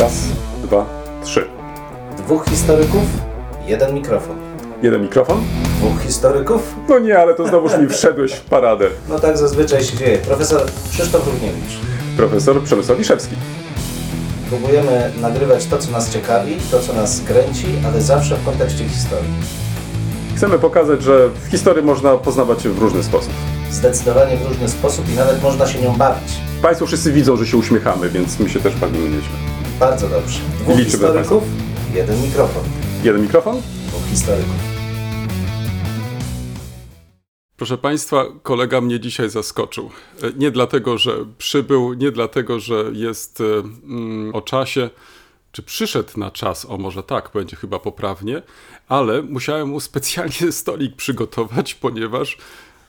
Raz, dwa, trzy. Dwóch historyków, jeden mikrofon. Jeden mikrofon? Dwóch historyków? No nie, ale to znowuż mi wszedłeś w paradę. No tak zazwyczaj się dzieje. Profesor Krzysztof Równiewicz. Profesor Przemysław Wiszewski. Próbujemy nagrywać to, co nas ciekawi, to, co nas kręci, ale zawsze w kontekście historii. Chcemy pokazać, że w historii można poznawać się w różny sposób. Zdecydowanie w różny sposób i nawet można się nią bawić. Państwo wszyscy widzą, że się uśmiechamy, więc my się też bawimy nieźle. Bardzo dobrze. Dwóch Liczymy historyków, jeden mikrofon. Jeden mikrofon? Dwóch historyków. Proszę Państwa, kolega mnie dzisiaj zaskoczył. Nie dlatego, że przybył, nie dlatego, że jest mm, o czasie, czy przyszedł na czas, o może tak, będzie chyba poprawnie, ale musiałem mu specjalnie stolik przygotować, ponieważ,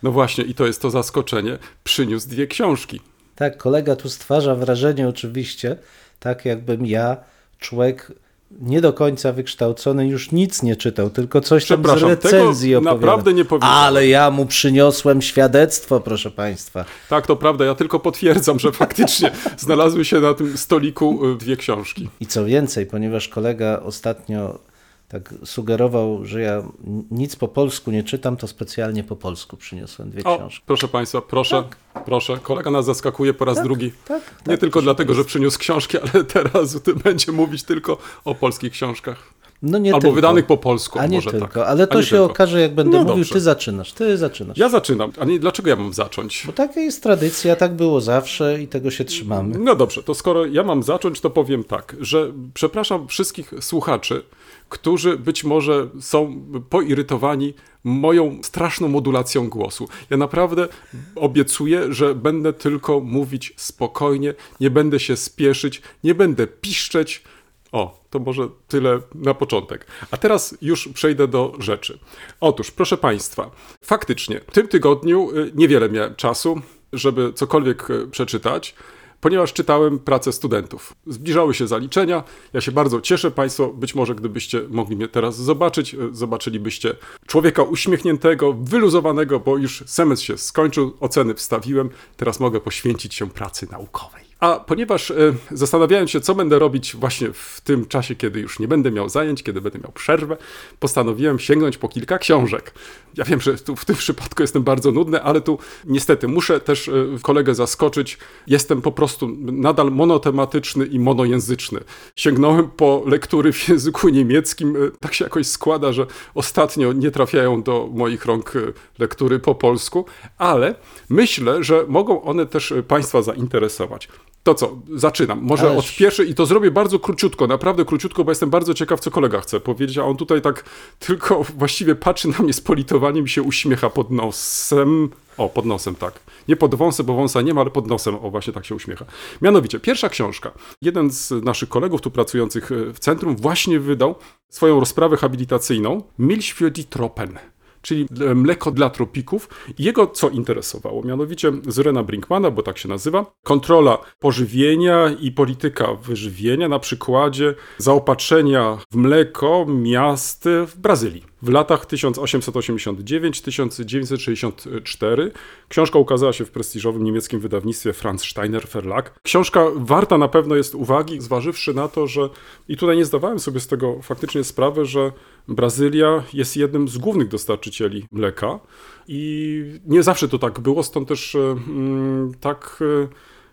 no właśnie, i to jest to zaskoczenie, przyniósł dwie książki. Tak, kolega tu stwarza wrażenie oczywiście, tak jakbym ja, człowiek nie do końca wykształcony, już nic nie czytał, tylko coś tam z recenzji tego naprawdę nie powiedziałem. Ale ja mu przyniosłem świadectwo, proszę państwa. Tak, to prawda, ja tylko potwierdzam, że faktycznie znalazły się na tym stoliku e, dwie książki. I co więcej, ponieważ kolega ostatnio tak sugerował, że ja nic po polsku nie czytam, to specjalnie po polsku przyniosłem dwie O, książki. proszę Państwa, proszę, proszę. Kolega nas zaskakuje po raz drugi. tak, Nie tak, tylko dlatego, że przyniósł książki, ale teraz będzie mówić tylko o polskich książkach. No nie Albo tylko. wydanych po polsku, A nie może tylko, tak. ale to się tylko. okaże, jak będę No mówił, dobrze. ty zaczynasz, ty zaczynasz. Ja zaczynam. A nie, dlaczego ja mam zacząć? Bo taka jest tradycja, tak było zawsze i tego się trzymamy. No dobrze, to skoro ja mam zacząć, to powiem tak, że przepraszam wszystkich słuchaczy, którzy być może są poirytowani moją straszną modulacją głosu. Ja naprawdę obiecuję, że będę tylko mówić spokojnie, nie będę się spieszyć, nie będę piszczeć. O, to może tyle na początek. A teraz już przejdę do rzeczy. Otóż, proszę Państwa, faktycznie w tym tygodniu y, niewiele miałem czasu, żeby cokolwiek y, przeczytać ponieważ czytałem pracę studentów. Zbliżały się zaliczenia. Ja się bardzo cieszę. Państwo, być może gdybyście mogli mnie teraz zobaczyć, e, zobaczylibyście człowieka uśmiechniętego, wyluzowanego, bo już semestr się skończył, oceny wstawiłem. Teraz mogę poświęcić się pracy naukowej. A ponieważ e, zastanawiałem się, co będę robić właśnie w tym czasie, kiedy już nie będę miał zajęć, kiedy będę miał przerwę, postanowiłem sięgnąć po kilka książek. Ja wiem, że tu w tym przypadku jestem bardzo nudny, ale tu niestety muszę też e, kolegę zaskoczyć. Jestem po prostu nadal monotematyczny i monojęzyczny. Sięgnąłem po lektury w języku niemieckim. E, Tak się jakoś składa, że ostatnio nie trafiają do moich rąk lektury po polsku, ale myślę, że mogą one też Państwa zainteresować. To co, zaczynam. Może Ależ- od pierwszej i to zrobię bardzo króciutko, naprawdę króciutko, bo jestem bardzo ciekaw, co kolega chce powiedzieć, a on tutaj tak tylko właściwie patrzy na mnie z politowaniem i się uśmiecha pod nosem. O, pod nosem, tak. Nie pod wąsem, bo wąsa nie ma, ale pod nosem, o właśnie tak się uśmiecha. Mianowicie, pierwsza książka. Jeden z naszych kolegów tu pracujących e, w centrum właśnie wydał swoją rozprawę habilitacyjną Milch für die Tropen czyli e, mleko dla tropików. Jego co interesowało? Mianowicie Zurena Brinkmana, bo tak się nazywa, kontrola pożywienia i polityka wyżywienia na przykładzie zaopatrzenia w mleko miast w Brazylii. W latach 1889-1964 książka ukazała się w prestiżowym niemieckim wydawnictwie Franz Steiner Verlag. Książka warta na pewno jest uwagi, zważywszy na to, że i tutaj nie zdawałem sobie z tego faktycznie sprawy, że Brazylia jest jednym z głównych dostarczycieli mleka i nie zawsze to tak było, stąd też e, mm, tak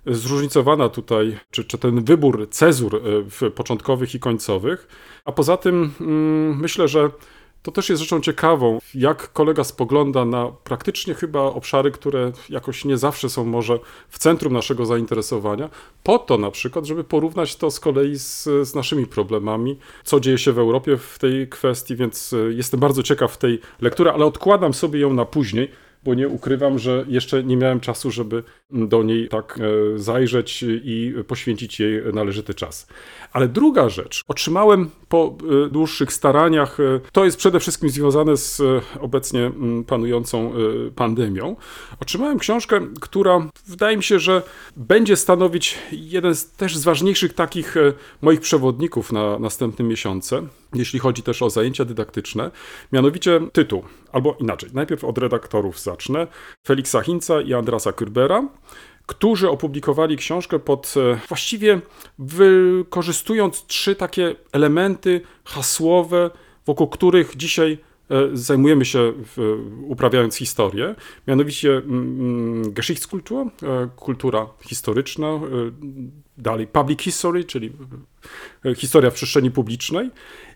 e, zróżnicowana tutaj, czy, czy ten wybór cezur e, w początkowych i końcowych. A poza tym mm, myślę, że to też jest rzeczą ciekawą, jak kolega spogląda na praktycznie chyba obszary, które jakoś nie zawsze są może w centrum naszego zainteresowania, po to na przykład, żeby porównać to z kolei z, z naszymi problemami, co dzieje się w Europie w tej kwestii, więc e, jestem bardzo ciekaw tej lektury, ale odkładam sobie ją na później, bo nie ukrywam, że jeszcze nie miałem czasu, żeby do niej tak e, zajrzeć i poświęcić jej należyty czas. Ale druga rzecz, otrzymałem po e, dłuższych staraniach, e, to jest przede wszystkim związane z obecnie panującą pandemią. Otrzymałem książkę, która wydaje mi się, że będzie stanowić jeden z też z ważniejszych takich moich przewodników na następne miesiące, jeśli chodzi też o zajęcia dydaktyczne. Mianowicie tytuł, albo inaczej, najpierw od redaktorów zacznę, Feliksa Hinca i Andrasa Kürbera. którzy opublikowali książkę pod e, właściwie wykorzystując trzy takie elementy hasłowe, wokół których dzisiaj zajmujemy się uprawiając historię, mianowicie mm, Geschichtskultur, e, kultura historyczna, e, dalej public history, czyli e, historia w przestrzeni publicznej.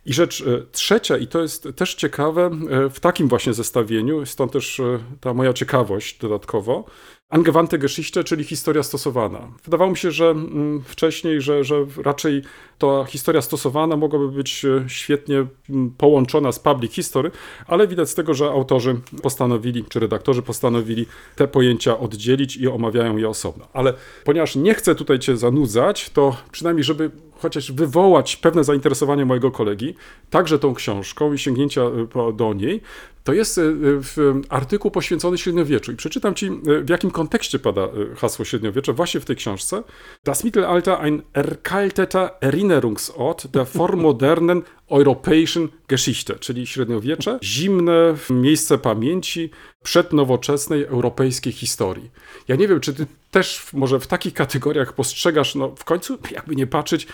I rzecz e, trzecia, i to jest też ciekawe e, w takim właśnie zestawieniu, stąd też e, ta moja ciekawość dodatkowo, Angewandte Geschichte, czyli historia stosowana. Wydawało mi się, że mm, wcześniej, że, że raczej ta historia stosowana mogłaby być e, świetnie mm, połączona z public history, ale widać z tego, że autorzy postanowili, czy redaktorzy postanowili te pojęcia oddzielić i omawiają je osobno. Ale ponieważ nie chcę tutaj Cię zanudzać, to przynajmniej, żeby chociaż wywołać pewne zainteresowanie mojego kolegi, także tą książką i sięgnięcia e, do niej, to jest e, w- artykuł poświęcony średniowieczu. I przeczytam Ci, e, w jakim kontekście pada e, hasło średniowiecze właśnie w tej książce. Das Mittelalter ein erkalteter Erinnerungsort der vormodernen europäischen Geschichte, czyli średniowiecze, zimne miejsce pamięci przednowoczesnej europejskiej historii. Ja nie wiem, czy ty też może w takich kategoriach postrzegasz, no w końcu, jakby nie patrzeć,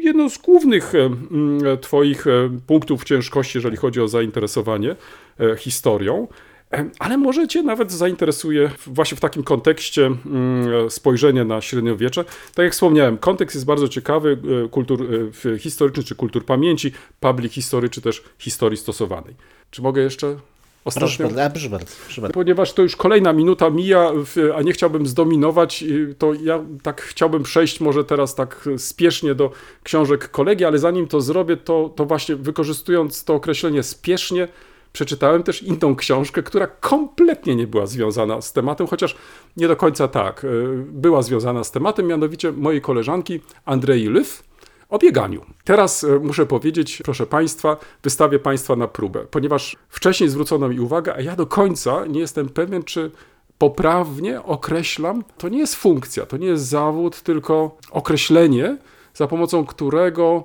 jedno z głównych e, mm, twoich e, punktów ciężkości, jeżeli chodzi o zainteresowanie e, historią. E, Ale może Cię nawet zainteresuje właśnie w takim kontekście mm, spojrzenie na średniowiecze. Tak jak wspomniałem, kontekst jest bardzo ciekawy, e, kultur e, historyczny, czy kultur pamięci, public history, czy też historii stosowanej. Czy mogę jeszcze ostatnio? bardzo, proszę bardzo, proszę bardzo. Ponieważ to już kolejna minuta mija, a nie chciałbym zdominować, y, to ja tak chciałbym przejść może teraz tak spiesznie do książek kolegi, ale zanim to zrobię, to, to właśnie wykorzystując to określenie spiesznie, przeczytałem też inną książkę, która kompletnie nie była związana z tematem, chociaż nie do końca tak. y, Była związana z tematem, mianowicie mojej koleżanki Andrei Lyf, o bieganiu. Teraz e, muszę powiedzieć, proszę Państwa, wystawię Państwa na próbę, ponieważ wcześniej zwrócono mi uwagę, a ja do końca nie jestem pewien, czy poprawnie określam, to nie jest funkcja, to nie jest zawód, tylko określenie, za pomocą którego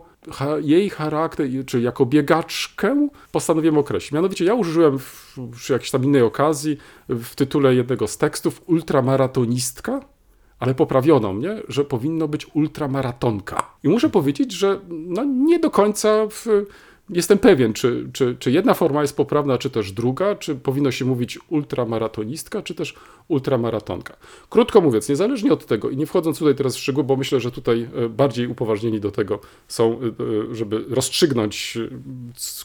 jej charakter, czy jako biegaczkę postanowiłem określić. Mianowicie ja użyłem w, przy jakiejś tam innej okazji w tytule jednego z tekstów ultramaratonistka, ale poprawiono mnie, że powinno być ultramaratonka. I muszę powiedzieć, że no nie do końca w, jestem pewien, czy, czy, czy jedna forma jest poprawna, czy też druga, czy powinno się mówić ultramaratonistka, czy też ultramaratonka. Krótko mówiąc, niezależnie od tego, i nie wchodząc tutaj teraz w szczegóły, bo myślę, że tutaj e, bardziej upoważnieni do tego są, e, e, żeby rozstrzygnąć,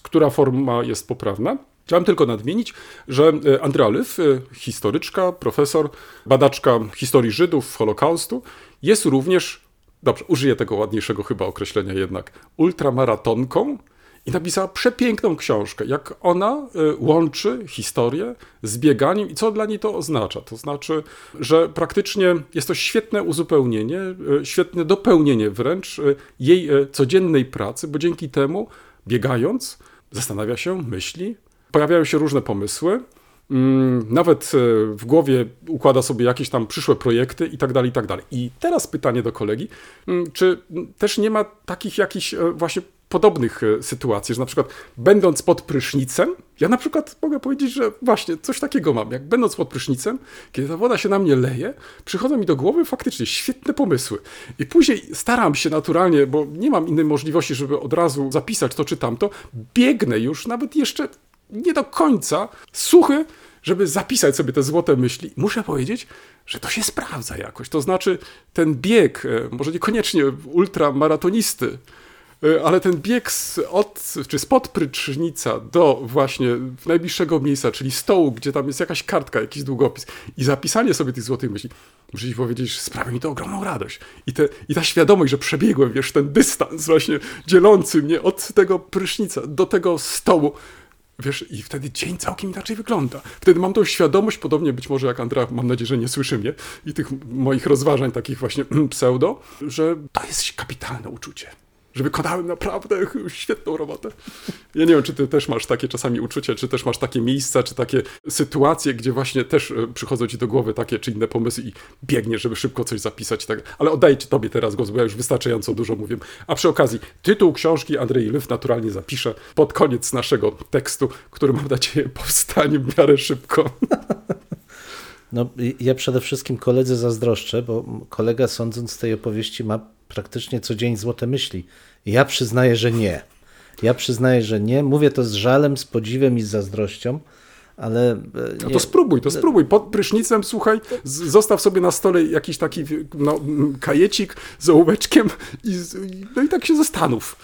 która forma jest poprawna. Chciałem tylko nadmienić, że e, Andrea Lyf, e, historyczka, profesor, badaczka historii Żydów, Holokaustu, jest również, dobrze, użyję tego ładniejszego chyba określenia jednak, ultramaratonką i napisała przepiękną książkę, jak ona e, łączy historię z bieganiem i co dla niej to oznacza. To znaczy, że praktycznie jest to świetne uzupełnienie, świetne dopełnienie wręcz jej codziennej pracy, bo dzięki temu biegając zastanawia się, myśli, pojawiają się różne pomysły, mm, nawet e, w głowie układa sobie jakieś tam przyszłe projekty i tak dalej, i tak dalej. I teraz pytanie do kolegi, mm, czy też nie ma takich jakichś e, właśnie podobnych e, sytuacji, że na przykład będąc pod prysznicem, ja na przykład mogę powiedzieć, że właśnie coś takiego mam, jak będąc pod prysznicem, kiedy ta woda się na mnie leje, przychodzą mi do głowy faktycznie świetne pomysły. I później staram się naturalnie, bo nie mam innej możliwości, żeby od razu zapisać to czy tamto, biegnę już nawet jeszcze nie do końca suchy, żeby zapisać sobie te złote myśli. Muszę powiedzieć, że to się sprawdza jakoś. To znaczy, ten bieg, e, może niekoniecznie ultramaratonisty, e, ale ten bieg z, od, czy spod prycznica do właśnie najbliższego miejsca, czyli stołu, gdzie tam jest jakaś kartka, jakiś długopis i zapisanie sobie tych złotych myśli, muszę ci powiedzieć, że sprawia mi to ogromną radość. I, te, I ta świadomość, że przebiegłem, wiesz, ten dystans właśnie dzielący mnie od tego prysznica do tego stołu, Wiesz, i wtedy dzień całkiem inaczej wygląda. Wtedy mam tą świadomość, podobnie być może jak Andrea, mam nadzieję, że nie słyszy mnie i tych moich rozważań takich właśnie pseudo, że to jest kapitalne uczucie. Że wykonałem naprawdę świetną robotę. Ja nie wiem, czy ty też masz takie czasami uczucie, czy też masz takie miejsca, czy takie sytuacje, gdzie właśnie też e, przychodzą ci do głowy takie czy inne pomysły i biegniesz, żeby szybko coś zapisać. Tak. Ale oddaję ci tobie teraz głos, bo ja już wystarczająco dużo mówię. A przy okazji, tytuł książki Andrzej Lyf naturalnie zapiszę pod koniec naszego tekstu, który mam nadzieję powstanie w miarę szybko. No, ja przede wszystkim koledze zazdroszczę, bo kolega sądząc z tej opowieści ma praktycznie co dzień złote myśli. Ja przyznaję, że nie. Ja przyznaję, że nie. Mówię to z żalem, z podziwem i z zazdrością, ale e, No nie, to spróbuj, to spróbuj. Pod prysznicem, słuchaj, zostaw sobie na stole jakiś taki no, kajecik z ołóweczkiem i, no i tak się zastanów.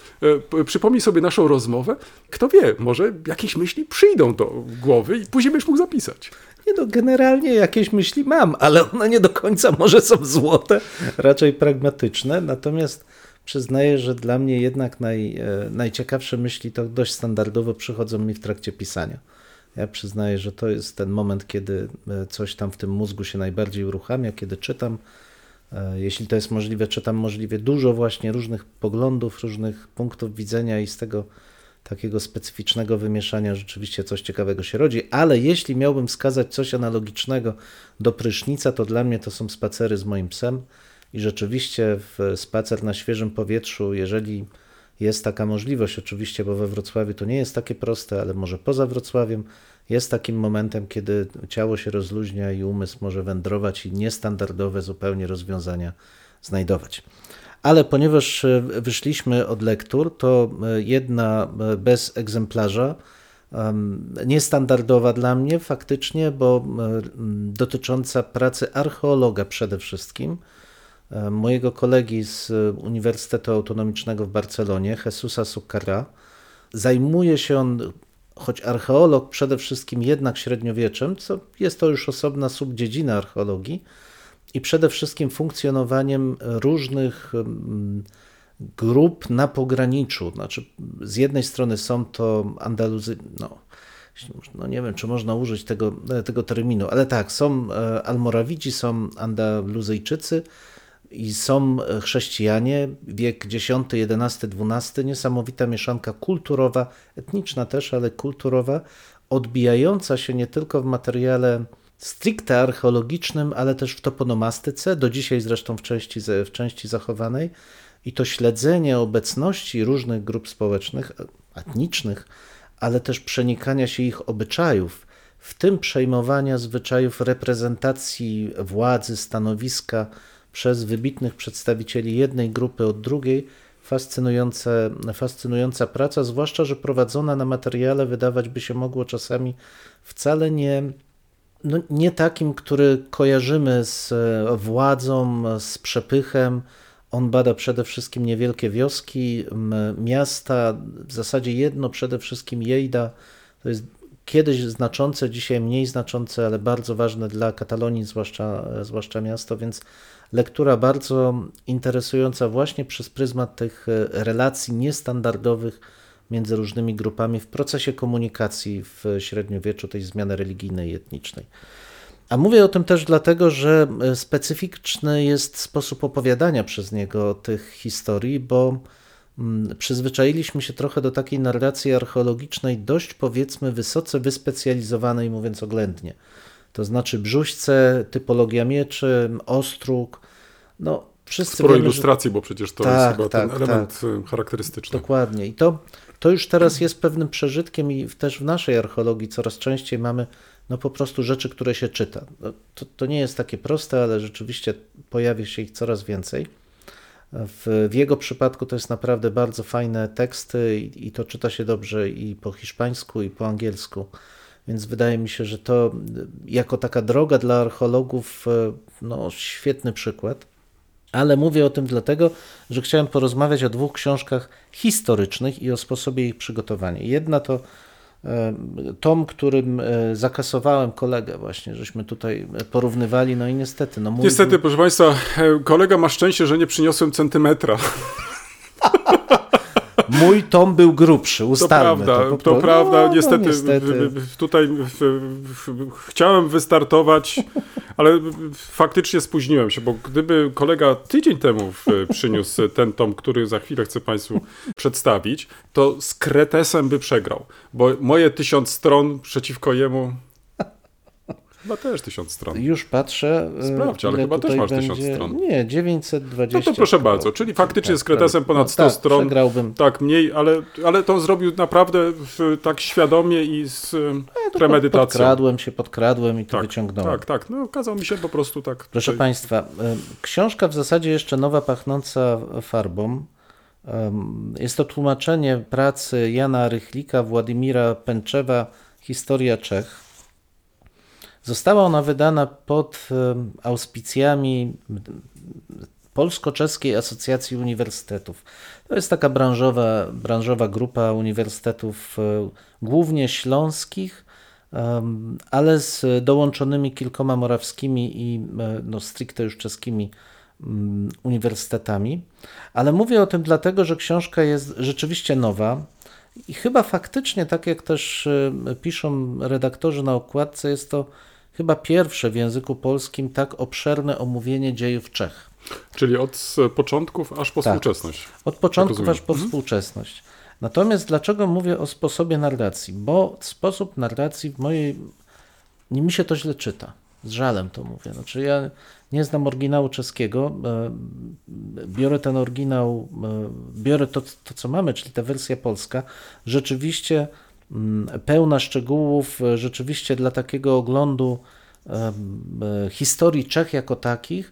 E, Przypomnij sobie naszą rozmowę. Kto wie, może jakieś myśli przyjdą do głowy i później będziesz mógł zapisać. Nie no, generalnie jakieś myśli mam, ale one nie do końca może są złote, raczej pragmatyczne. Natomiast przyznaję, że dla mnie jednak naj, e, najciekawsze myśli to dość standardowo przychodzą mi w trakcie pisania. Ja przyznaję, że to jest ten moment, kiedy e, coś tam w tym mózgu się najbardziej uruchamia, kiedy czytam. E, Jeśli to jest możliwe, czytam możliwie dużo właśnie różnych poglądów, różnych punktów widzenia i z tego takiego specyficznego wymieszania rzeczywiście coś ciekawego się rodzi, ale jeśli miałbym wskazać coś analogicznego do prysznica, to dla mnie to są spacery z moim psem i rzeczywiście w spacer na świeżym powietrzu, jeżeli jest taka możliwość, oczywiście, bo we Wrocławiu to nie jest takie proste, ale może poza Wrocławiem jest takim momentem, kiedy ciało się rozluźnia i umysł może wędrować i niestandardowe zupełnie rozwiązania znajdować. Ale ponieważ e, wyszliśmy od lektur, to e, jedna e, bez egzemplarza, em, niestandardowa dla mnie faktycznie, bo dotycząca pracy archeologa przede wszystkim, mojego kolegi z Uniwersytetu Autonomicznego w Barcelonie, Jesusa Sucara. Zajmuje się on, choć archeolog, przede wszystkim jednak średniowieczem, co jest to już osobna subdziedzina archeologii, i przede wszystkim funkcjonowaniem różnych mm, grup na pograniczu. Znaczy, z jednej strony są to Andaluzy, no, no nie wiem, czy można użyć tego, tego terminu, ale tak, są e, Almorawici, są Andaluzyjczycy i są e, chrześcijanie, wiek X, XI, XII, niesamowita mieszanka kulturowa, etniczna też, ale kulturowa, odbijająca się nie tylko w materiale stricte archeologicznym, ale też w toponomastyce, do dzisiaj zresztą w części, w części zachowanej. I to śledzenie obecności różnych grup społecznych, etnicznych, ale też przenikania się ich obyczajów, w tym przejmowania zwyczajów reprezentacji władzy, stanowiska przez wybitnych przedstawicieli jednej grupy od drugiej, fascynujące, fascynująca praca, zwłaszcza, że prowadzona na materiale wydawać by się mogło czasami wcale nie, no, nie takim, który kojarzymy z e, władzą, z przepychem. On bada przede wszystkim niewielkie wioski, miasta, w zasadzie jedno przede wszystkim Jejda. To jest kiedyś znaczące, dzisiaj mniej znaczące, ale bardzo ważne dla Katalonii, zwłaszcza, zwłaszcza miasto, więc lektura bardzo interesująca właśnie przez pryzmat tych e, relacji niestandardowych między różnymi grupami w procesie komunikacji w średniowieczu, tej zmiany religijnej i etnicznej. A mówię o tym też dlatego, że e, specyficzny jest sposób opowiadania przez niego tych historii, bo mm, przyzwyczailiśmy się trochę do takiej narracji archeologicznej, dość powiedzmy wysoce wyspecjalizowanej, mówiąc oględnie. To znaczy brzuźce, typologia mieczy, ostróg. No, wszyscy Sporo wiemy, że- ilustracji, bo przecież to Tak, jest chyba tak, ten element y, charakterystyczny. Dokładnie. I to, to już teraz jest pewnym przeżytkiem i też w naszej archeologii coraz częściej mamy no po prostu rzeczy, które się czyta. No, To, to nie jest takie proste, ale rzeczywiście pojawia się ich coraz więcej. W, w jego przypadku to jest naprawdę bardzo fajne teksty i, i to czyta się dobrze i po hiszpańsku, i po angielsku. Więc wydaje mi się, że to y, jako taka droga dla archeologów, y, no świetny przykład. Ale mówię o tym dlatego, że chciałem porozmawiać o dwóch książkach historycznych i o sposobie ich przygotowania. Jedna to e, tom, którym e, zakasowałem kolegę właśnie, żeśmy tutaj porównywali, no i niestety, no mój Niestety, proszę Państwa, e, kolega ma szczęście, że nie przyniosłem centymetra. mój tom był grubszy, To ustalmy prawda, po to, prostu. prawda. No, niestety, no, niestety. tutaj w, w, chciałem wystartować, ale faktycznie spóźniłem się, bo gdyby kolega tydzień temu przyniósł ten tom, który za chwilę chcę Państwu przedstawić, to z Kretesem by przegrał, bo moje tysiąc stron przeciwko jemu Chyba też tysiąc stron. Już patrzę. e, Sprawdź, ale chyba też masz tysiąc będzie. stron. Nie, 920. No to proszę około. bardzo, czyli faktycznie Tak, z kretesem prawie. ponad No 100 tak, stron. przegrałbym. Tak, mniej, ale, ale to zrobił naprawdę w, tak świadomie i z e, No to pod- premedytacją. Podkradłem się, podkradłem i to tak, wyciągnąłem. tak, tak. No, okazał mi się po prostu tak. Proszę tutaj- Państwa, e, książka w zasadzie jeszcze nowa, pachnąca farbą. Jest to tłumaczenie pracy Jana Rychlika, Władimira Pęczewa, Historia Czech. Została ona wydana pod auspicjami Polsko-Czeskiej Asocjacji Uniwersytetów. To jest taka branżowa, branżowa grupa uniwersytetów, e, głównie śląskich, ale z dołączonymi kilkoma morawskimi i e, no, stricte już czeskimi mm, uniwersytetami. Ale mówię o tym dlatego, że książka jest rzeczywiście nowa i chyba faktycznie, tak jak też piszą redaktorzy na okładce, jest to chyba pierwsze w języku polskim tak obszerne omówienie dziejów Czech. Czyli od początków aż po Tak. współczesność. Od rozumiem. aż po współczesność. Natomiast dlaczego mówię o sposobie narracji? Bo sposób narracji w mojej. Nie mi się to źle czyta. Z żalem to mówię. Znaczy ja nie znam oryginału czeskiego. e, Biorę ten oryginał, e, biorę to, to co mamy, czyli ta wersja polska. Rzeczywiście pełna szczegółów, e, rzeczywiście dla takiego oglądu e, e, historii Czech jako takich,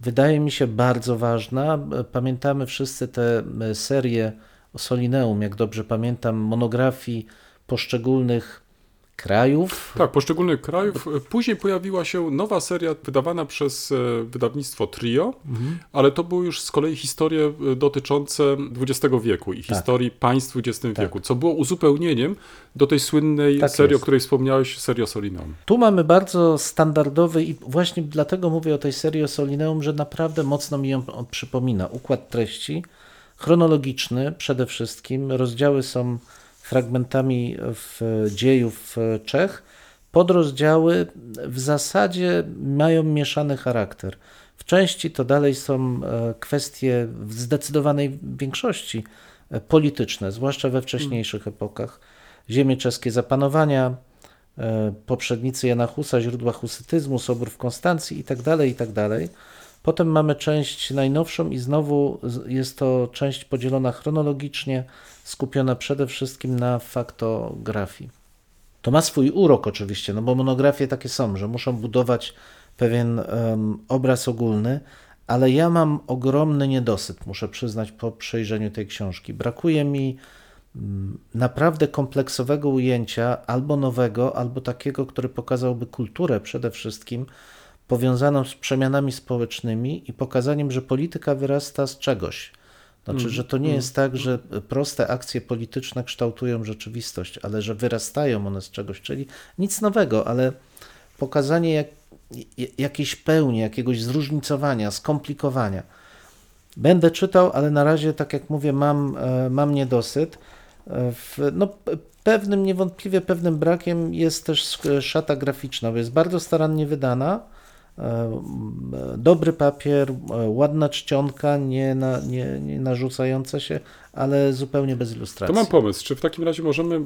wydaje mi się bardzo ważna. Pamiętamy wszyscy te e, serie o Solineum, jak dobrze pamiętam, monografii poszczególnych krajów. Tak, poszczególnych krajów. Później pojawiła się nowa seria wydawana przez e, wydawnictwo Trio, Mhm. ale to były już z kolei historie e, dotyczące XX wieku Tak. i historii państw w XX wieku, co było uzupełnieniem do tej słynnej Tak serii, jest. o której wspomniałeś, serii o Solineum. Tu mamy bardzo standardowy i właśnie dlatego mówię o tej serii o Solineum, że naprawdę mocno mi ją przypomina. Układ treści, chronologiczny przede wszystkim. Rozdziały są fragmentami w dziejów Czech. Podrozdziały w zasadzie mają mieszany charakter. W części to dalej są e, kwestie w zdecydowanej większości e, polityczne, zwłaszcza we wcześniejszych epokach. Ziemie czeskie zapanowania, e, poprzednicy Jana Husa, źródła husytyzmu, Sobór w Konstancji itd., itd. Potem mamy część najnowszą i znowu jest to część podzielona chronologicznie, skupiona przede wszystkim na faktografii. To ma swój urok oczywiście, no bo monografie takie są, że muszą budować pewien em, obraz ogólny, ale ja mam ogromny niedosyt, muszę przyznać, po przejrzeniu tej książki. Brakuje mi mm, naprawdę kompleksowego ujęcia, albo nowego, albo takiego, który pokazałby kulturę przede wszystkim, powiązaną z przemianami społecznymi i pokazaniem, że polityka wyrasta z czegoś. Znaczy, że to nie jest tak, że proste akcje polityczne kształtują rzeczywistość, ale że wyrastają one z czegoś, czyli nic nowego, ale pokazanie jak, jakiejś pełni, jakiegoś zróżnicowania, skomplikowania. Będę czytał, ale na razie, tak jak mówię, mam, e, mam niedosyt. E, W, no, pewnym, niewątpliwie pewnym brakiem jest też sk- szata graficzna, bo jest bardzo starannie wydana. E, m, Dobry papier, e, ładna czcionka, nie, na, nie, nie narzucająca się, ale zupełnie bez To ilustracji. mam pomysł, czy w takim razie możemy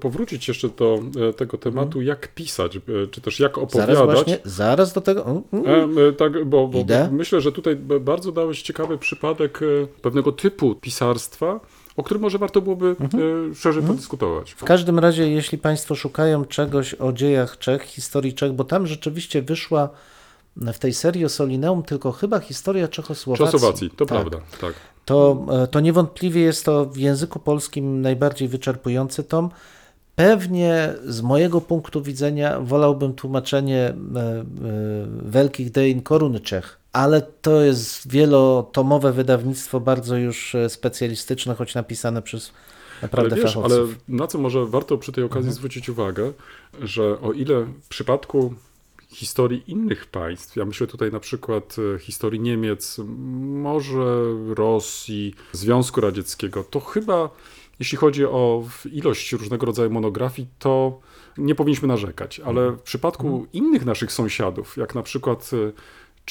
powrócić jeszcze do e, tego tematu, jak pisać, e, czy też jak Mhm. Zaraz opowiadać. właśnie, zaraz do tego. mm, mm. E, e, tak, bo, bo myślę, że tutaj bardzo dałeś ciekawy przypadek e, pewnego typu pisarstwa, o którym może warto byłoby Mhm. e, szerzej podyskutować. W każdym razie, jeśli Państwo szukają czegoś o dziejach Czech, historii Czech, bo tam rzeczywiście wyszła w tej serii o Solineum tylko chyba historia Czechosłowacji. Czechosłowacji, to Tak. prawda, tak. To, e, to niewątpliwie jest to w języku polskim najbardziej wyczerpujący tom. Pewnie z mojego punktu widzenia wolałbym tłumaczenie e, e, Wielkich Dein Koruny Czech, ale to jest wielotomowe wydawnictwo, bardzo już specjalistyczne, choć napisane przez Ale naprawdę wiesz, ale na co może warto przy tej okazji zwrócić uwagę, że o ile w przypadku historii innych państw, ja myślę tutaj na przykład e, historii Niemiec, może Rosji, Związku Radzieckiego, to chyba jeśli chodzi o ilość różnego rodzaju monografii, to nie powinniśmy narzekać, ale w przypadku innych naszych sąsiadów, jak na przykład e,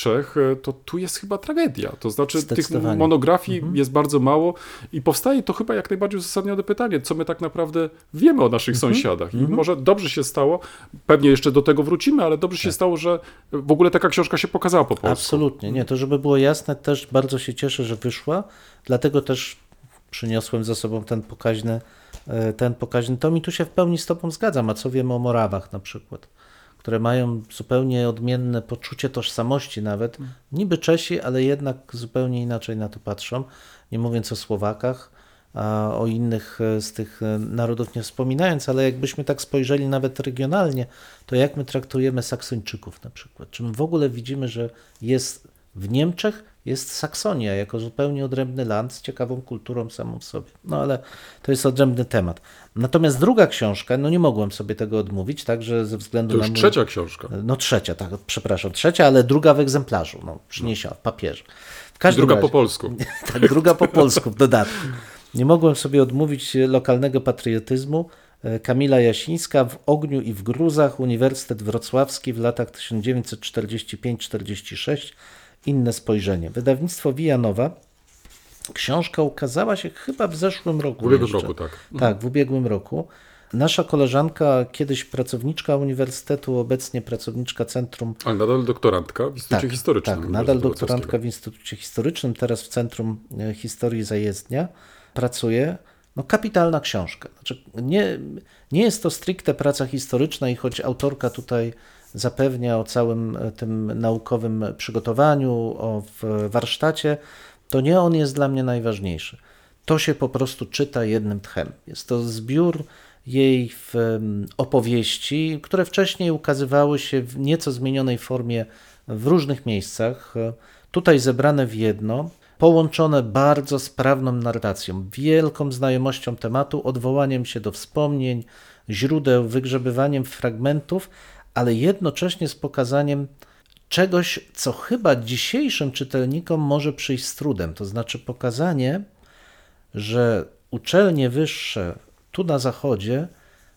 Czech, e, to tu jest chyba tragedia. To znaczy tych monografii Mhm. jest bardzo mało i powstaje to chyba jak najbardziej uzasadnione pytanie, co my tak naprawdę wiemy o naszych Mhm. sąsiadach. I może dobrze się stało, pewnie jeszcze do tego wrócimy, ale dobrze Tak. się stało, że w ogóle taka książka się pokazała po polsku. Absolutnie, nie, to żeby było jasne, też bardzo się cieszę, że wyszła, dlatego też przyniosłem ze sobą ten pokaźny, e, ten pokaźny tom i tu się w pełni z Tobą zgadzam, a co wiemy o Morawach na przykład, które mają zupełnie odmienne poczucie tożsamości nawet, niby Czesi, ale jednak zupełnie inaczej na to patrzą, nie mówiąc o Słowakach, a o innych e, z tych e, narodów nie wspominając, ale jakbyśmy tak spojrzeli nawet regionalnie, to jak my traktujemy Saksończyków na przykład? Czy my w ogóle widzimy, że jest w Niemczech jest Saksonia jako zupełnie odrębny land z ciekawą kulturą samą w sobie. No ale to jest odrębny temat. Natomiast druga książka, no nie mogłem sobie tego odmówić, także ze względu To na już mój... trzecia książka. No trzecia, tak, przepraszam, trzecia, ale druga w egzemplarzu, no przyniesiona w papierze. W każdym Druga razie, po polsku. tak, druga po polsku w dodatku. Nie mogłem sobie odmówić lokalnego patriotyzmu. E, Kamila Jasińska w Ogniu i w Gruzach, Uniwersytet Wrocławski w latach 1945-46. Inne spojrzenie. Wydawnictwo Wijanowa. Książka ukazała się chyba w zeszłym roku. W ubiegłym jeszcze. roku, tak. Tak, w ubiegłym roku. Nasza koleżanka, kiedyś pracowniczka uniwersytetu, obecnie pracowniczka Centrum Ale nadal doktorantka w Instytucie Historycznym. tak, nadal doktorantka w Instytucie Historycznym, teraz w Centrum e, Historii Zajezdnia pracuje. No kapitalna książka. Znaczy, nie, nie jest to stricte praca historyczna i choć autorka tutaj zapewnia o całym e, tym naukowym przygotowaniu, o warsztacie, to nie on jest dla mnie najważniejszy. To się po prostu czyta jednym tchem. Jest to zbiór jej opowieści, które wcześniej ukazywały się w nieco zmienionej formie w różnych miejscach. Tutaj zebrane w jedno, połączone bardzo sprawną narracją, wielką znajomością tematu, odwołaniem się do wspomnień, źródeł, wygrzebywaniem fragmentów, ale jednocześnie z pokazaniem czegoś, co chyba dzisiejszym czytelnikom może przyjść z trudem, to znaczy pokazanie, że uczelnie wyższe tu na zachodzie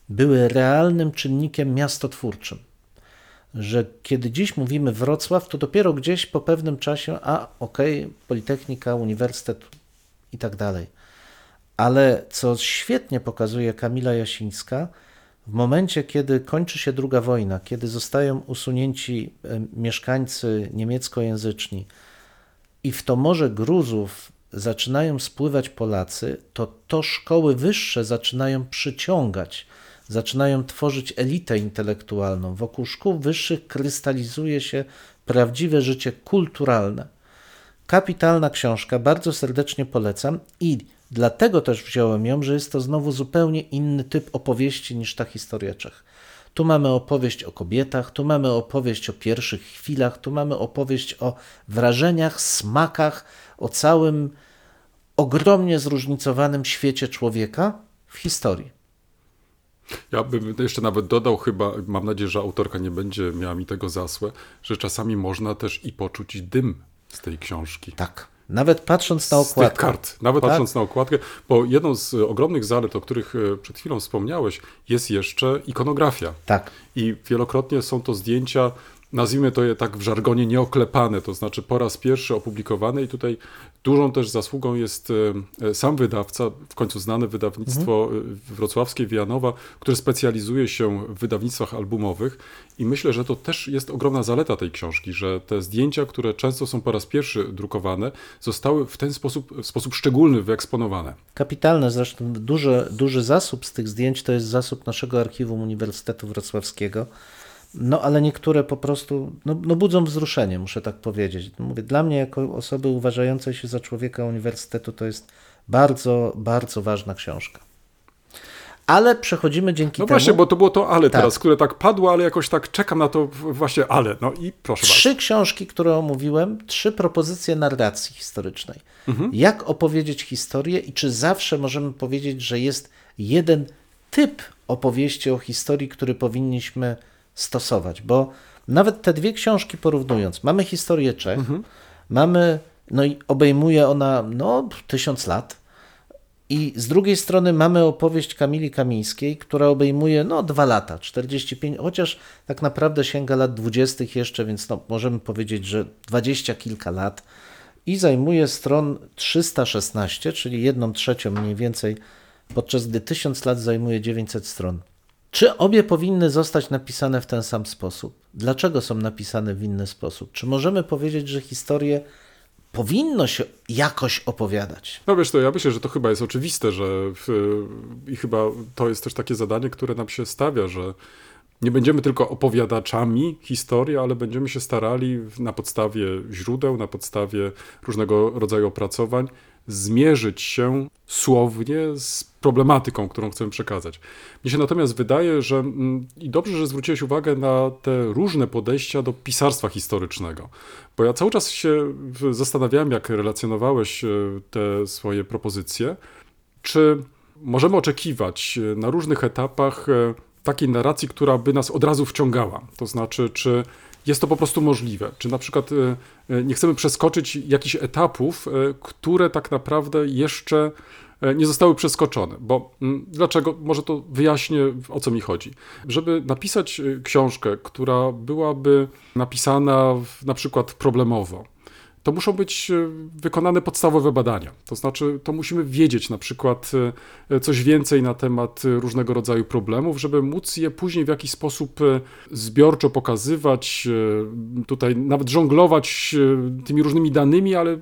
były realnym czynnikiem miastotwórczym. Że kiedy dziś mówimy Wrocław, to dopiero gdzieś po pewnym czasie, a okej, Politechnika, Uniwersytet i tak dalej. Ale co świetnie pokazuje Kamila Jasińska, w momencie, kiedy kończy się druga wojna, kiedy zostają usunięci e, mieszkańcy niemieckojęzyczni i w to morze Gruzów zaczynają spływać Polacy, to to szkoły wyższe zaczynają przyciągać, zaczynają tworzyć elitę intelektualną. Wokół szkół wyższych krystalizuje się prawdziwe życie kulturalne. Kapitalna książka, bardzo serdecznie polecam i dlatego też wziąłem ją, że jest to znowu zupełnie inny typ opowieści niż ta historia Czech. Tu mamy opowieść o kobietach, tu mamy opowieść o pierwszych chwilach, tu mamy opowieść o wrażeniach, smakach, o całym ogromnie zróżnicowanym świecie człowieka w historii. Ja bym jeszcze nawet dodał chyba, mam nadzieję, że autorka nie będzie miała mi tego za złe, że czasami można też i poczuć dym z tej książki. Tak. Nawet patrząc na okładkę. kart, nawet Tak. patrząc na okładkę, bo jedną z ogromnych zalet, o których e, przed chwilą wspomniałeś, jest jeszcze ikonografia. Tak. I wielokrotnie są to zdjęcia, nazwijmy to je tak w żargonie, nieoklepane, to znaczy po raz pierwszy opublikowane i tutaj dużą też zasługą jest e, e, sam wydawca, w końcu znane wydawnictwo e, wrocławskie Wianowa, które specjalizuje się w wydawnictwach albumowych i myślę, że to też jest ogromna zaleta tej książki, że te zdjęcia, które często są po raz pierwszy drukowane, zostały w ten sposób, w sposób szczególny wyeksponowane. Kapitalne, zresztą duży, duży zasób z tych zdjęć to jest zasób naszego archiwum Uniwersytetu Wrocławskiego. No ale niektóre po prostu no, no budzą wzruszenie, muszę tak powiedzieć. Mówię, dla mnie jako osoby uważającej się za człowieka uniwersytetu to jest bardzo, bardzo ważna książka. Ale przechodzimy dzięki No temu. właśnie, bo to było to ale Tak. teraz, które tak padło, ale jakoś tak czekam na to właśnie ale. No i proszę bardzo. Trzy książki, które omówiłem, trzy propozycje narracji historycznej. Mhm. Jak opowiedzieć historię i czy zawsze możemy powiedzieć, że jest jeden typ opowieści o historii, który powinniśmy stosować? Bo nawet te dwie książki porównując, mamy historię Czech, Mhm. mamy, no i obejmuje ona no, tysiąc lat. I z drugiej strony mamy opowieść Kamili Kamińskiej, która obejmuje no dwa lata, 45, chociaż tak naprawdę sięga lat 20. jeszcze, więc no, możemy powiedzieć, że dwadzieścia kilka lat i zajmuje stron 316, czyli jedną trzecią mniej więcej, podczas gdy 1000 lat zajmuje 900 stron. Czy obie powinny zostać napisane w ten sam sposób? Dlaczego są napisane w inny sposób? Czy możemy powiedzieć, że historię powinno się jakoś opowiadać? No wiesz to, ja myślę, że to chyba jest oczywiste, że w, i chyba to jest też takie zadanie, które nam się stawia, że nie będziemy tylko opowiadaczami historii, ale będziemy się starali na podstawie źródeł, na podstawie różnego rodzaju opracowań zmierzyć się słownie z problematyką, którą chcemy przekazać. Mnie się natomiast wydaje, że mm, i dobrze, że zwróciłeś uwagę na te różne podejścia do pisarstwa historycznego, bo ja cały czas się zastanawiałem, jak relacjonowałeś e, te swoje propozycje, czy możemy oczekiwać e, na różnych etapach e, takiej narracji, która by nas od razu wciągała? To znaczy, czy jest to po prostu możliwe? Czy na przykład e, e, nie chcemy przeskoczyć jakichś etapów, e, które tak naprawdę jeszcze nie zostały przeskoczone? Bo mm, dlaczego? Może to wyjaśnię, o co mi chodzi. Żeby napisać książkę, która byłaby napisana w- na przykład problemowo, to muszą być e, wykonane podstawowe badania. To znaczy, to musimy wiedzieć na przykład e, coś więcej na temat e, różnego rodzaju problemów, żeby móc je później w jakiś sposób e, zbiorczo pokazywać, e, tutaj nawet żonglować e, tymi różnymi danymi, ale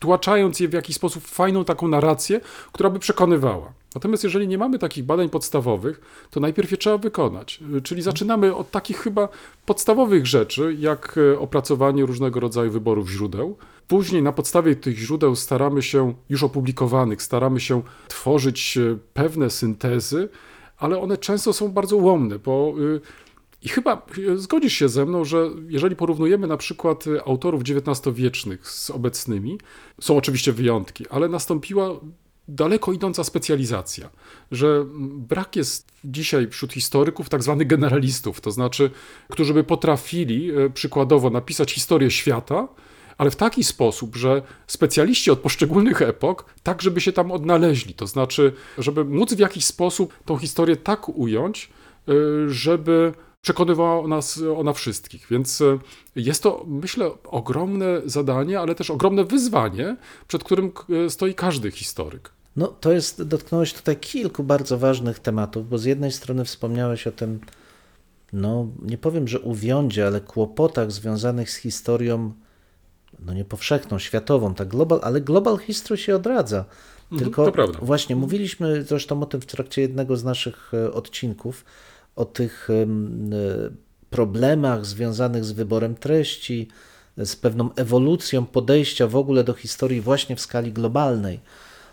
wtłaczając je w jakiś sposób w fajną taką narrację, która by przekonywała. Natomiast jeżeli nie mamy takich badań podstawowych, to najpierw je trzeba wykonać. Czyli zaczynamy od takich chyba podstawowych rzeczy, jak e, opracowanie różnego rodzaju wyborów źródeł. Później na podstawie tych źródeł staramy się, już opublikowanych, staramy się tworzyć e, pewne syntezy, ale one często są bardzo łomne, bo y, i chyba e, zgodzisz się ze mną, że jeżeli porównujemy na przykład e, autorów XIX-wiecznych z obecnymi, są oczywiście wyjątki, ale nastąpiła daleko idąca specjalizacja, że brak jest dzisiaj wśród historyków tak zwanych generalistów, to znaczy, którzy by potrafili e, przykładowo napisać historię świata, ale w taki sposób, że specjaliści od poszczególnych epok, tak żeby się tam odnaleźli, to znaczy, żeby móc w jakiś sposób tą historię tak ująć, e, żeby przekonywała nas ona wszystkich. Więc e, jest to, myślę, ogromne zadanie, ale też ogromne wyzwanie, przed którym e, stoi każdy historyk. No, to jest, dotknąłeś tutaj kilku bardzo ważnych tematów, bo z jednej strony wspomniałeś o tym, no nie powiem, że uwiądzie, ale kłopotach związanych z historią, no nie powszechną, światową, tak global, ale global history się odradza. Tylko to prawda. właśnie mówiliśmy zresztą o tym w trakcie jednego z naszych e, odcinków, o tych e, problemach związanych z wyborem treści, z pewną ewolucją podejścia w ogóle do historii właśnie w skali globalnej.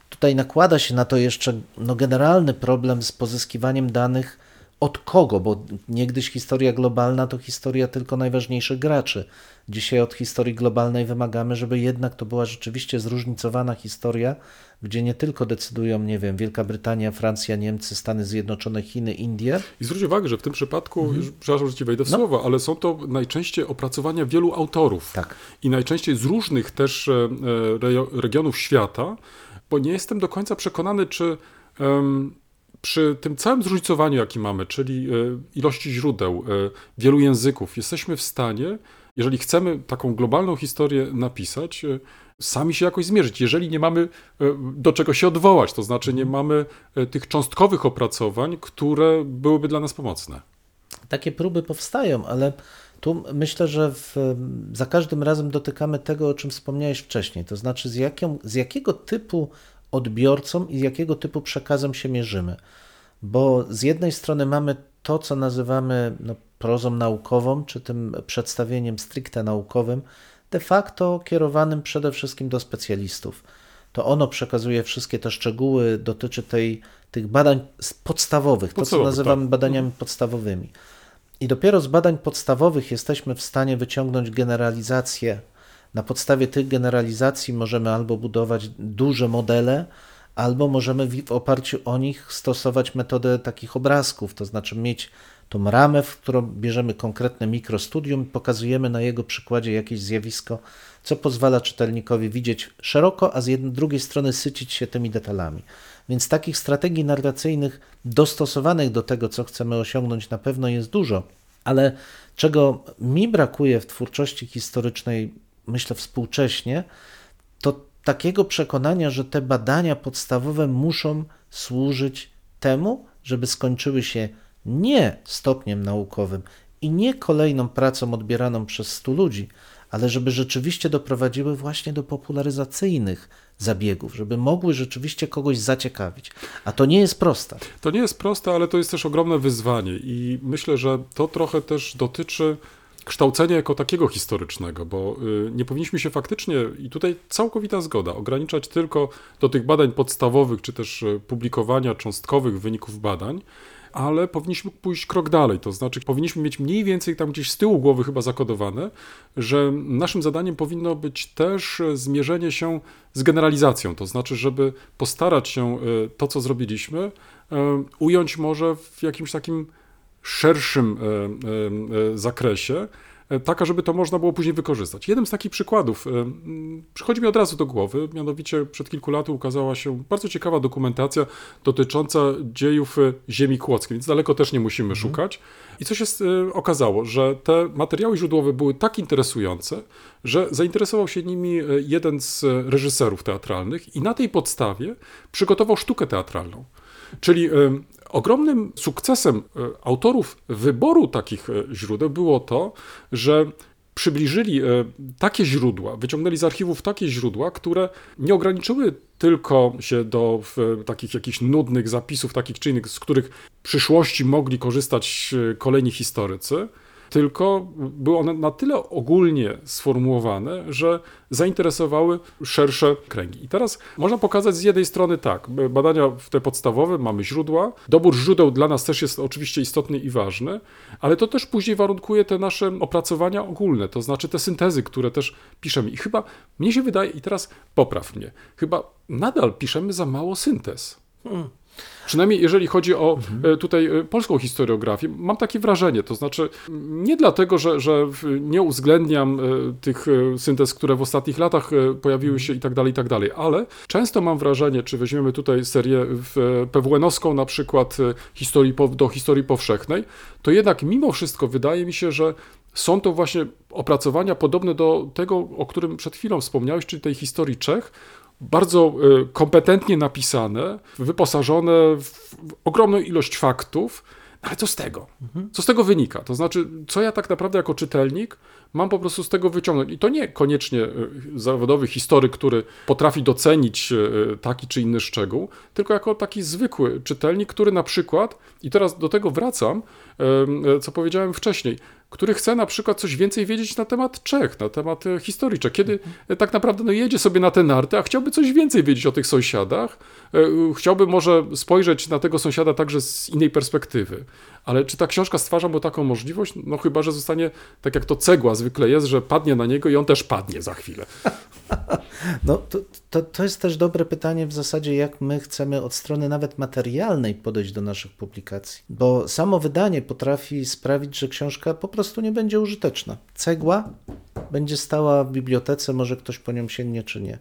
Tutaj nakłada się na to jeszcze no, generalny problem z pozyskiwaniem danych od kogo, bo niegdyś historia globalna to historia tylko najważniejszych graczy. Dzisiaj od historii globalnej wymagamy, żeby jednak to była rzeczywiście zróżnicowana historia, gdzie nie tylko decydują, nie wiem, Wielka Brytania, Francja, Niemcy, Stany Zjednoczone, Chiny, Indie. I zwróć uwagę, że w tym przypadku, już, przepraszam, że ci wejdę w słowo, ale są to najczęściej opracowania wielu autorów. Tak. I najczęściej z różnych też e, e, regionów świata, bo nie jestem do końca przekonany, czy przy tym całym zróżnicowaniu, jaki mamy, czyli e, ilości źródeł, e, wielu języków, jesteśmy w stanie, jeżeli chcemy taką globalną historię napisać, e, sami się jakoś zmierzyć. Jeżeli nie mamy do czego się odwołać, to znaczy nie mamy tych cząstkowych opracowań, które byłyby dla nas pomocne. Takie próby powstają, ale tu myślę, że w, za każdym razem dotykamy tego, o czym wspomniałeś wcześniej, to znaczy z, jaką, z jakiego typu odbiorcą i z jakiego typu przekazem się mierzymy. Bo z jednej strony mamy to, co nazywamy no, prozą naukową, czy tym przedstawieniem stricte naukowym, de facto kierowanym przede wszystkim do specjalistów. To ono przekazuje wszystkie te szczegóły, dotyczy tej, tych badań podstawowych, to co nazywamy tak. badaniami podstawowymi. I dopiero z badań podstawowych jesteśmy w stanie wyciągnąć generalizacje. Na podstawie tych generalizacji możemy albo budować duże modele, albo możemy w oparciu o nich stosować metodę takich obrazków, to znaczy mieć tą ramę, w którą bierzemy konkretne mikrostudium pokazujemy na jego przykładzie jakieś zjawisko, co pozwala czytelnikowi widzieć szeroko, a z jednej, drugiej strony sycić się tymi detalami. Więc takich strategii narracyjnych dostosowanych do tego, co chcemy osiągnąć, na pewno jest dużo, ale czego mi brakuje w twórczości historycznej, myślę współcześnie, to takiego przekonania, że te badania podstawowe muszą służyć temu, żeby skończyły się nie stopniem naukowym i nie kolejną pracą odbieraną przez 100 ludzi, ale żeby rzeczywiście doprowadziły właśnie do popularyzacyjnych zabiegów, żeby mogły rzeczywiście kogoś zaciekawić. A to nie jest proste. To nie jest proste, ale to jest też ogromne wyzwanie i myślę, że to trochę też dotyczy kształcenia jako takiego historycznego, bo y, nie powinniśmy się faktycznie, i tutaj całkowita zgoda, ograniczać tylko do tych badań podstawowych, czy też y, publikowania cząstkowych wyników badań, ale powinniśmy pójść krok dalej, to znaczy powinniśmy mieć mniej więcej tam gdzieś z tyłu głowy chyba zakodowane, że naszym zadaniem powinno być też y, zmierzenie się z generalizacją, to znaczy, żeby postarać się to, co zrobiliśmy, ująć może w jakimś takim szerszym e, e, zakresie, e, taka, żeby to można było później wykorzystać. Jeden z takich przykładów przychodzi mi od razu do głowy, mianowicie przed kilku laty ukazała się bardzo ciekawa dokumentacja dotycząca dziejów ziemi kłodzkiej, więc daleko też nie musimy mhm. szukać. I co się okazało, że te materiały źródłowe były tak interesujące, że zainteresował się nimi jeden z reżyserów teatralnych i na tej podstawie przygotował sztukę teatralną. Czyli Ogromnym sukcesem e, autorów wyboru takich e, źródeł było to, że przybliżyli e, takie źródła, wyciągnęli z archiwów takie źródła, które nie ograniczyły tylko się do takich jakichś nudnych zapisów, takich czy innych, z których w przyszłości mogli korzystać kolejni historycy, tylko były one na tyle ogólnie sformułowane, że zainteresowały szersze kręgi. I teraz można pokazać z jednej strony tak, badania te podstawowe, mamy źródła, dobór źródeł dla nas też jest oczywiście istotny i ważny, ale to też później warunkuje te nasze opracowania ogólne, to znaczy te syntezy, które też piszemy. I chyba mnie się wydaje, i teraz popraw mnie, chyba nadal piszemy za mało syntez. Hmm. Przynajmniej jeżeli chodzi o mhm. tutaj e, polską historiografię, mam takie wrażenie, to znaczy nie dlatego, że, że nie uwzględniam e, tych e, syntez, które w ostatnich latach pojawiły się i tak dalej, i tak dalej, ale często mam wrażenie, czy weźmiemy tutaj serię PWN-owską na przykład historii, do historii powszechnej, to jednak mimo wszystko wydaje mi się, że są to właśnie opracowania podobne do tego, o którym przed chwilą wspomniałeś, czyli tej historii Czech, bardzo y, kompetentnie napisane, wyposażone w ogromną ilość faktów, ale co z tego? Co z tego wynika? To znaczy, co ja tak naprawdę jako czytelnik mam po prostu z tego wyciągnąć? I to nie koniecznie y, zawodowy historyk, który potrafi docenić y, taki czy inny szczegół, tylko jako taki zwykły czytelnik, który na przykład, i teraz do tego wracam, co powiedziałem wcześniej, który chce na przykład coś więcej wiedzieć na temat Czech, na temat e, historii Czech, kiedy e, tak naprawdę no, jedzie sobie na te narty, a chciałby coś więcej wiedzieć o tych sąsiadach, e, chciałby może spojrzeć na tego sąsiada także z innej perspektywy. Ale czy ta książka stwarza mu taką możliwość? No chyba, że zostanie tak jak to cegła zwykle jest, że padnie na niego i on też padnie za chwilę. No to, to, to jest też dobre pytanie w zasadzie, jak my chcemy od strony nawet materialnej podejść do naszych publikacji. Bo samo wydanie potrafi sprawić, że książka po prostu nie będzie użyteczna. Cegła będzie stała w bibliotece, może ktoś po nią sięgnie czy nie.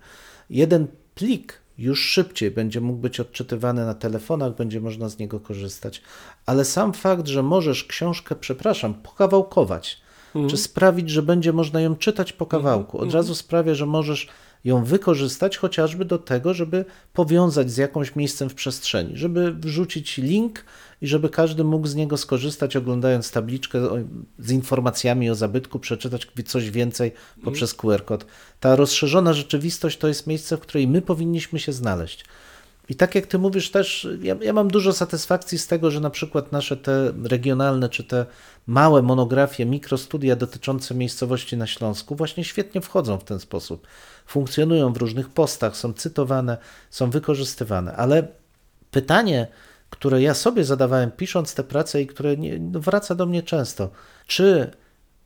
Jeden plik już szybciej będzie mógł być odczytywany na telefonach, będzie można z niego korzystać. Ale sam fakt, że możesz książkę, przepraszam, pokawałkować, mhm. czy sprawić, że będzie można ją czytać po kawałku, od mhm. razu sprawia, że możesz ją wykorzystać chociażby do tego, żeby powiązać z jakimś miejscem w przestrzeni, żeby wrzucić link i żeby każdy mógł z niego skorzystać, oglądając tabliczkę z informacjami o zabytku, przeczytać coś więcej poprzez QR kod. Ta rozszerzona rzeczywistość to jest miejsce, w której my powinniśmy się znaleźć. I tak jak ty mówisz też, ja, ja, mam dużo satysfakcji z tego, że na przykład nasze te regionalne czy te małe monografie, mikrostudia dotyczące miejscowości na Śląsku właśnie świetnie wchodzą w ten sposób. Funkcjonują w różnych postach, są cytowane, są wykorzystywane. Ale pytanie, które ja sobie zadawałem pisząc tę pracę i które nie, no wraca do mnie często, czy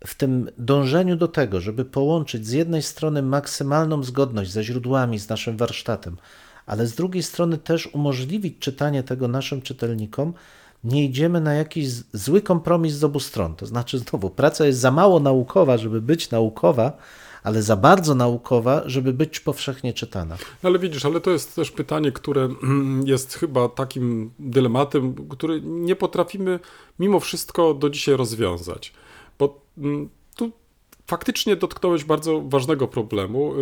w tym dążeniu do tego, żeby połączyć z jednej strony maksymalną zgodność ze źródłami, z naszym warsztatem, ale z drugiej strony też umożliwić czytanie tego naszym czytelnikom, nie idziemy na jakiś zły kompromis z obu stron. To znaczy, znowu, praca jest za mało naukowa, żeby być naukowa, ale za bardzo naukowa, żeby być powszechnie czytana. No ale widzisz, ale to jest też pytanie, które mm, jest chyba takim dylematem, który nie potrafimy mimo wszystko do dzisiaj rozwiązać. Bo mm, tu faktycznie dotknąłeś bardzo ważnego problemu.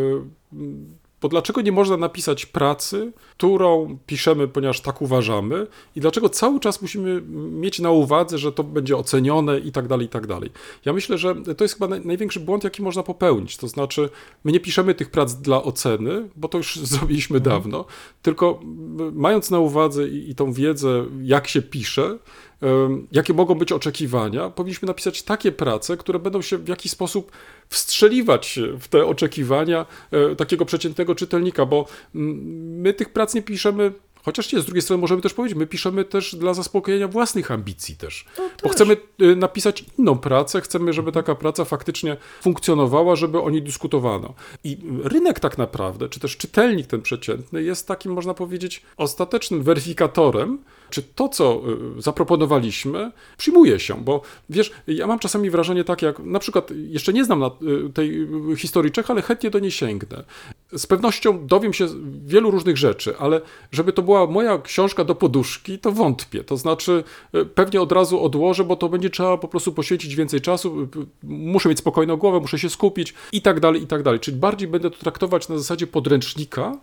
Bo dlaczego nie można napisać pracy, którą piszemy, ponieważ tak uważamy, i dlaczego cały czas musimy mieć na uwadze, że to będzie ocenione i tak dalej, i tak dalej. Ja myślę, że to jest chyba naj- największy błąd, jaki można popełnić. To znaczy, my nie piszemy tych prac dla oceny, bo to już zrobiliśmy dawno, tylko mając na uwadze i, i tą wiedzę, jak się pisze, jakie mogą być oczekiwania, powinniśmy napisać takie prace, które będą się w jakiś sposób wstrzeliwać w te oczekiwania e, takiego przeciętnego czytelnika, bo mm, my tych prac nie piszemy. Chociaż nie, z drugiej strony możemy też powiedzieć, my piszemy też dla zaspokojenia własnych ambicji też. Bo chcemy y, napisać inną pracę, chcemy, żeby taka praca faktycznie funkcjonowała, żeby o niej dyskutowano. I rynek tak naprawdę, czy też czytelnik ten przeciętny jest takim, można powiedzieć, ostatecznym weryfikatorem, czy to, co y, zaproponowaliśmy, przyjmuje się. Bo wiesz, ja mam czasami wrażenie takie, jak na przykład, jeszcze nie znam na, y, tej y, historii Czech, ale chętnie do niej sięgnę. Z pewnością dowiem się wielu różnych rzeczy, ale żeby to była moja książka do poduszki, to wątpię. To znaczy, pewnie od razu odłożę, bo to będzie trzeba po prostu poświęcić więcej czasu. Muszę mieć spokojną głowę, muszę się skupić i tak dalej, i tak dalej. Czyli bardziej będę to traktować na zasadzie podręcznika,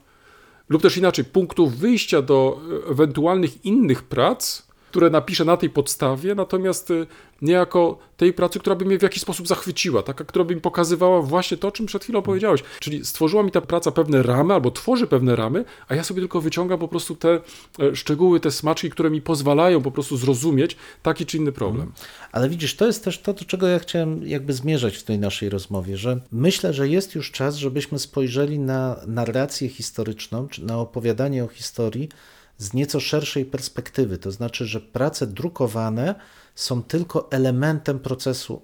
lub też inaczej, punktów wyjścia do e, ewentualnych innych prac, które napiszę na tej podstawie, natomiast y, nie jako tej pracy, która by mnie w jakiś sposób zachwyciła, taka, która by mi pokazywała właśnie to, o czym przed chwilą powiedziałeś. Czyli stworzyła mi ta praca pewne ramy, albo tworzy pewne ramy, a ja sobie tylko wyciągam po prostu te e, szczegóły, te smaczki, które mi pozwalają po prostu zrozumieć taki czy inny problem. Ale widzisz, to jest też to, do czego ja chciałem jakby zmierzać w tej naszej rozmowie, że myślę, że jest już czas, żebyśmy spojrzeli na narrację historyczną, czy na opowiadanie o historii z nieco szerszej perspektywy. To znaczy, że prace drukowane są tylko elementem procesu.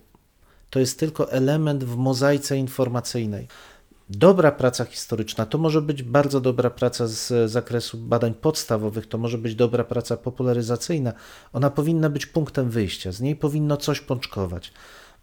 To jest tylko element w mozaice informacyjnej. Dobra praca historyczna to może być bardzo dobra praca z zakresu badań podstawowych, to może być dobra praca popularyzacyjna. Ona powinna być punktem wyjścia, z niej powinno coś pączkować.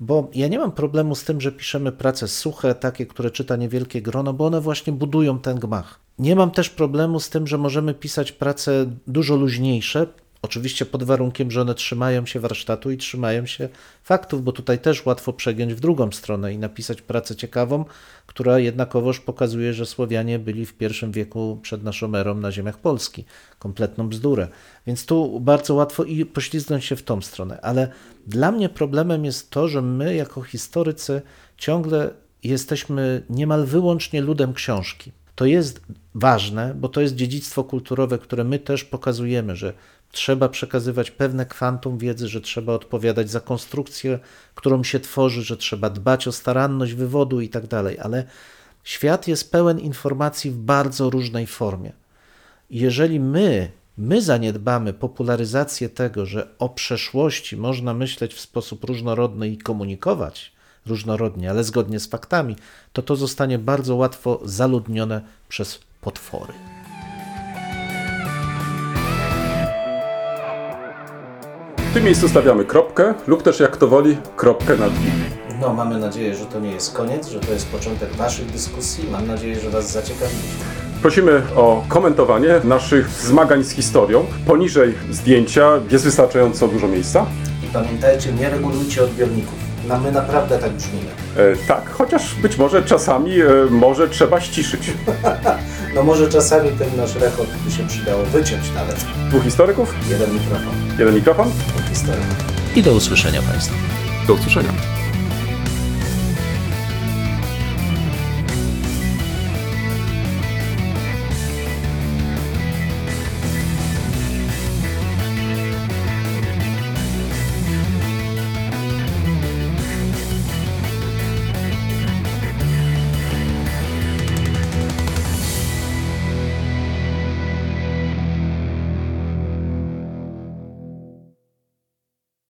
Bo ja nie mam problemu z tym, że piszemy prace suche, takie, które czyta niewielkie grono, bo one właśnie budują ten gmach. Nie mam też problemu z tym, że możemy pisać prace dużo luźniejsze, Oczywiście pod warunkiem, że one trzymają się warsztatu i trzymają się faktów, bo tutaj też łatwo przegiąć w drugą stronę i napisać pracę ciekawą, która jednakowoż pokazuje, że Słowianie byli w I wieku przed naszą erą na ziemiach Polski. Kompletną bzdurę. Więc tu bardzo łatwo i poślizgnąć się w tą stronę. Ale dla mnie problemem jest to, że my jako historycy ciągle jesteśmy niemal wyłącznie ludem książki. To jest ważne, bo to jest dziedzictwo kulturowe, które my też pokazujemy, że trzeba przekazywać pewne kwantum wiedzy, że trzeba odpowiadać za konstrukcję, którą się tworzy, że trzeba dbać o staranność wywodu i tak dalej, ale świat jest pełen informacji w bardzo różnej formie. Jeżeli my, my zaniedbamy popularyzację tego, że o przeszłości można myśleć w sposób różnorodny i komunikować różnorodnie, ale zgodnie z faktami, to to zostanie bardzo łatwo zaludnione przez potwory. W tym miejscu stawiamy kropkę, lub też jak kto woli, kropkę nad i. No, mamy nadzieję, że to nie jest koniec, że to jest początek Waszych dyskusji. Mam nadzieję, że Was zaciekawiliśmy. Prosimy o komentowanie naszych zmagań z historią. Poniżej zdjęcia jest wystarczająco dużo miejsca. I pamiętajcie, nie regulujcie odbiorników. No, my naprawdę tak brzmimy. E, tak, chociaż być może czasami e, może trzeba ściszyć. No może czasami ten nasz rekord by się przydało wyciąć nawet. Dwóch historyków, Jeden mikrofon, jeden mikrofon. dwóch historyków. I do usłyszenia Państwu. Do usłyszenia.